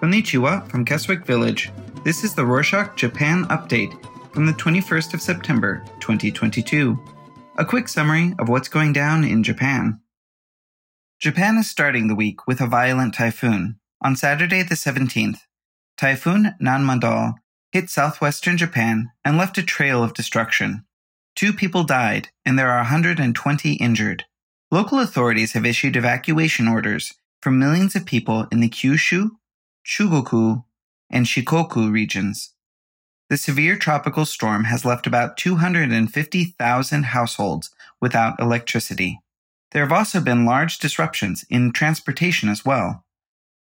Konnichiwa from Keswick Village. This is the Rorshok Japan update from the 21st of September, 2022. A quick summary of what's going down in Japan. Japan is starting the week with a violent typhoon. On Saturday the 17th, Typhoon Nanmadol hit southwestern Japan and left a trail of destruction. Two people died, and there are 120 injured. Local authorities have issued evacuation orders for millions of people in the Kyushu, Chugoku, and Shikoku regions. The severe tropical storm has left about 250,000 households without electricity. There have also been large disruptions in transportation as well.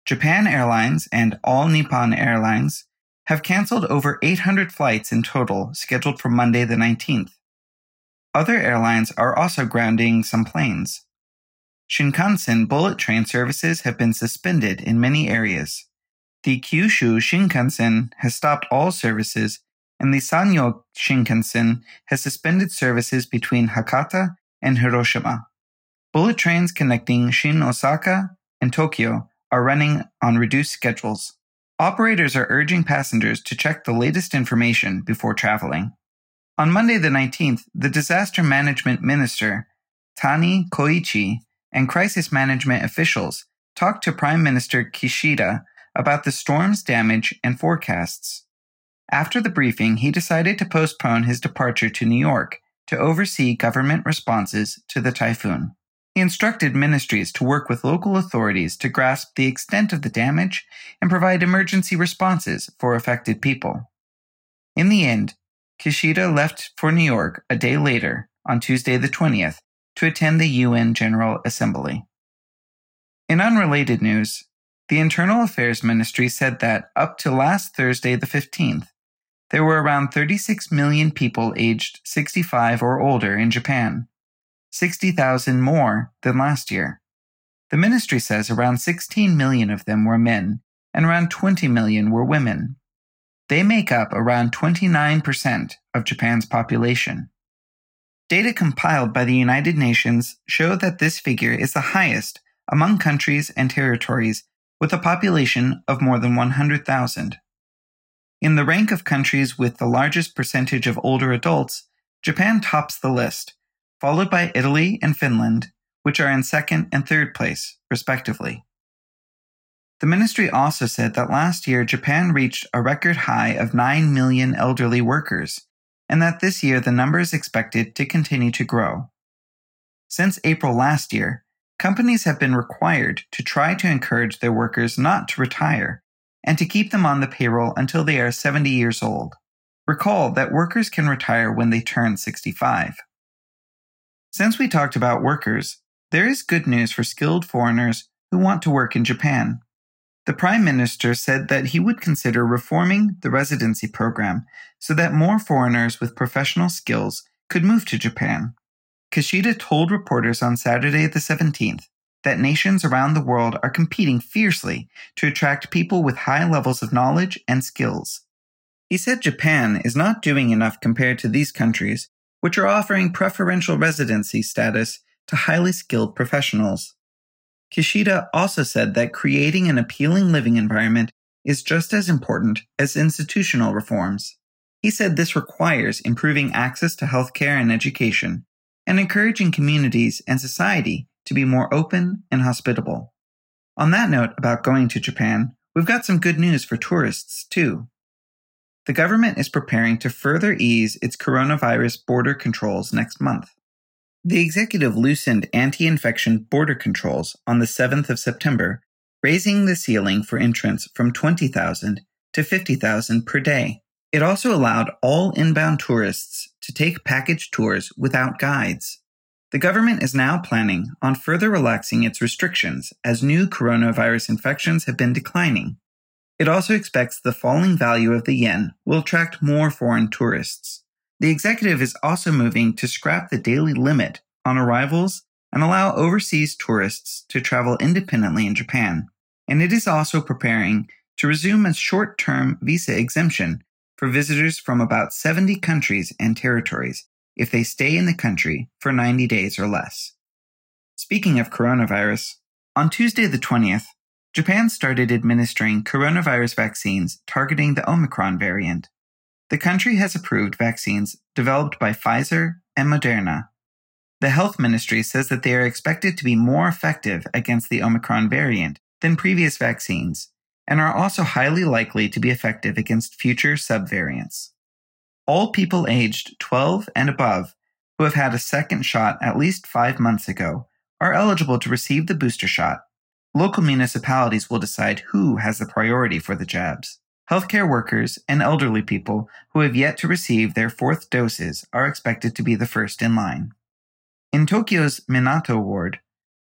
Japan Airlines and All Nippon Airlines have canceled over 800 flights in total scheduled for Monday the 19th. Other airlines are also grounding some planes. Shinkansen bullet train services have been suspended in many areas. The Kyushu Shinkansen has stopped all services, and the Sanyo Shinkansen has suspended services between Hakata and Hiroshima. Bullet trains connecting Shin Osaka and Tokyo are running on reduced schedules. Operators are urging passengers to check the latest information before traveling. On Monday the 19th, the disaster management minister, Tani Koichi, and crisis management officials talked to Prime Minister Kishida about the storm's damage and forecasts. After the briefing, he decided to postpone his departure to New York to oversee government responses to the typhoon. He instructed ministries to work with local authorities to grasp the extent of the damage and provide emergency responses for affected people. In the end, Kishida left for New York a day later, on Tuesday the 20th, to attend the UN General Assembly. In unrelated news, the Internal Affairs Ministry said that up to last Thursday the 15th, there were around 36 million people aged 65 or older in Japan, 60,000 more than last year. The ministry says around 16 million of them were men and around 20 million were women. They make up around 29% of Japan's population. Data compiled by the United Nations show that this figure is the highest among countries and territories with a population of more than 100,000. In the rank of countries with the largest percentage of older adults, Japan tops the list followed by Italy and Finland, which are in second and third place, respectively. The ministry also said that last year Japan reached a record high of 9 million elderly workers, and that this year the number is expected to continue to grow. Since April last year, companies have been required to try to encourage their workers not to retire and to keep them on the payroll until they are 70 years old. Recall that workers can retire when they turn 65. Since we talked about workers, there is good news for skilled foreigners who want to work in Japan. The Prime Minister said that he would consider reforming the residency program so that more foreigners with professional skills could move to Japan. Kishida told reporters on Saturday the 17th that nations around the world are competing fiercely to attract people with high levels of knowledge and skills. He said Japan is not doing enough compared to these countries which are offering preferential residency status to highly skilled professionals. Kishida also said that creating an appealing living environment is just as important as institutional reforms. He said this requires improving access to healthcare and education, and encouraging communities and society to be more open and hospitable. On that note about going to Japan, we've got some good news for tourists, too the government is preparing to further ease its coronavirus border controls next month. The executive loosened anti infection border controls on the 7th of September, raising the ceiling for entrance from 20,000 to 50,000 per day. It also allowed all inbound tourists to take package tours without guides. The government is now planning on further relaxing its restrictions as new coronavirus infections have been declining. It also expects the falling value of the yen will attract more foreign tourists. The executive is also moving to scrap the daily limit on arrivals and allow overseas tourists to travel independently in Japan. And it is also preparing to resume a short term visa exemption for visitors from about 70 countries and territories, if they stay in the country for 90 days or less. Speaking of coronavirus, on Tuesday the 20th, Japan started administering coronavirus vaccines targeting the Omicron variant. The country has approved vaccines developed by Pfizer and Moderna. The health ministry says that they are expected to be more effective against the Omicron variant than previous vaccines and are also highly likely to be effective against future subvariants. All people aged 12 and above who have had a second shot at least five months ago are eligible to receive the booster shot. Local municipalities will decide who has the priority for the jabs. Healthcare workers and elderly people who have yet to receive their fourth doses are expected to be the first in line. In Tokyo's Minato ward,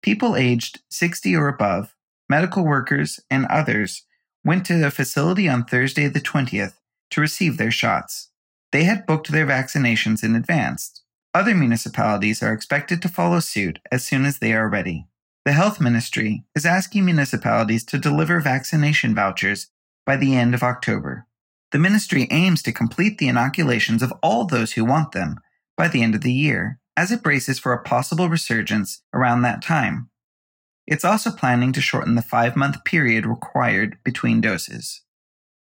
people aged 60 or above, medical workers, and others went to the facility on Thursday the 20th to receive their shots. They had booked their vaccinations in advance, other municipalities are expected to follow suit as soon as they are ready. The Health Ministry is asking municipalities to deliver vaccination vouchers by the end of October. The ministry aims to complete the inoculations of all those who want them by the end of the year, as it braces for a possible resurgence around that time. It's also planning to shorten the five month period required between doses.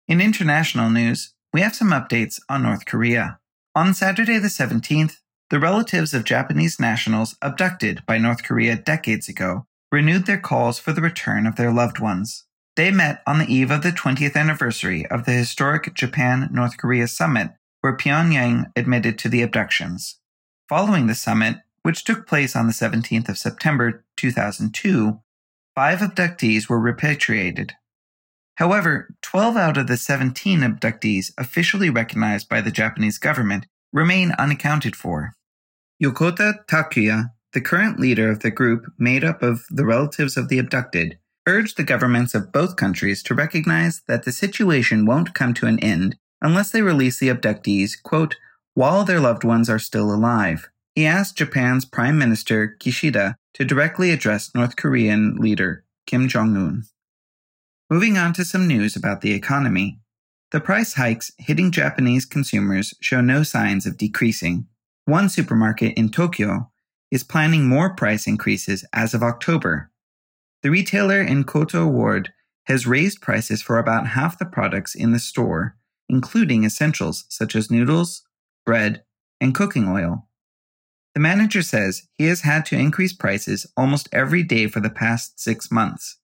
In international news, we have some updates on North Korea. On Saturday the 17th, the relatives of Japanese nationals abducted by North Korea decades ago renewed their calls for the return of their loved ones. They met on the eve of the 20th anniversary of the historic Japan North Korea summit, where Pyongyang admitted to the abductions. Following the summit, which took place on the 17th of September 2002, five abductees were repatriated. However, 12 out of the 17 abductees officially recognized by the Japanese government remain unaccounted for. Yokota Takuya, the current leader of the group made up of the relatives of the abducted, urged the governments of both countries to recognize that the situation won't come to an end unless they release the abductees, quote, while their loved ones are still alive. He asked Japan's Prime Minister Kishida to directly address North Korean leader Kim Jong un. Moving on to some news about the economy. The price hikes hitting Japanese consumers show no signs of decreasing. One supermarket in Tokyo is planning more price increases as of October. The retailer in Koto Ward has raised prices for about half the products in the store, including essentials such as noodles, bread, and cooking oil. The manager says he has had to increase prices almost every day for the past six months.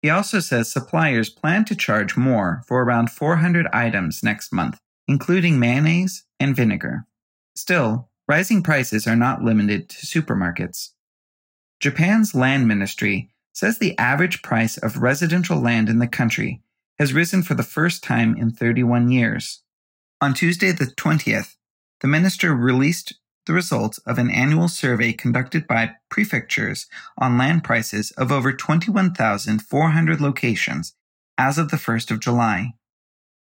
He also says suppliers plan to charge more for around 400 items next month, including mayonnaise and vinegar. Still, rising prices are not limited to supermarkets. Japan's land ministry says the average price of residential land in the country has risen for the first time in 31 years. On Tuesday, the 20th, the minister released the results of an annual survey conducted by prefectures on land prices of over 21,400 locations as of the 1st of July.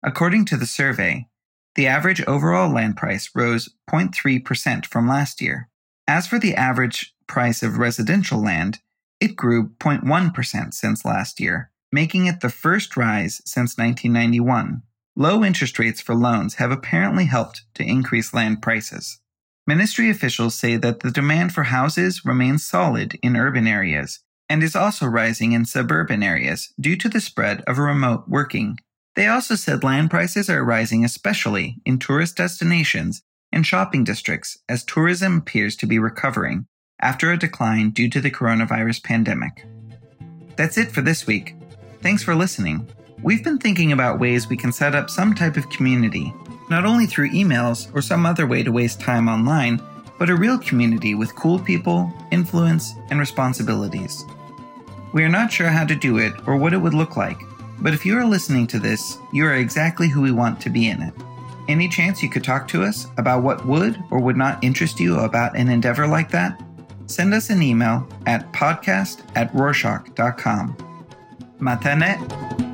According to the survey, the average overall land price rose 0.3% from last year. As for the average price of residential land, it grew 0.1% since last year, making it the first rise since 1991. Low interest rates for loans have apparently helped to increase land prices. Ministry officials say that the demand for houses remains solid in urban areas and is also rising in suburban areas due to the spread of remote working they also said land prices are rising, especially in tourist destinations and shopping districts, as tourism appears to be recovering after a decline due to the coronavirus pandemic. That's it for this week. Thanks for listening. We've been thinking about ways we can set up some type of community, not only through emails or some other way to waste time online, but a real community with cool people, influence, and responsibilities. We are not sure how to do it or what it would look like, but if you are listening to this, you are exactly who we want to be in it. Any chance you could talk to us about what would or would not interest you about an endeavor like that? Send us an email at podcast at rorshok.com. Matanet.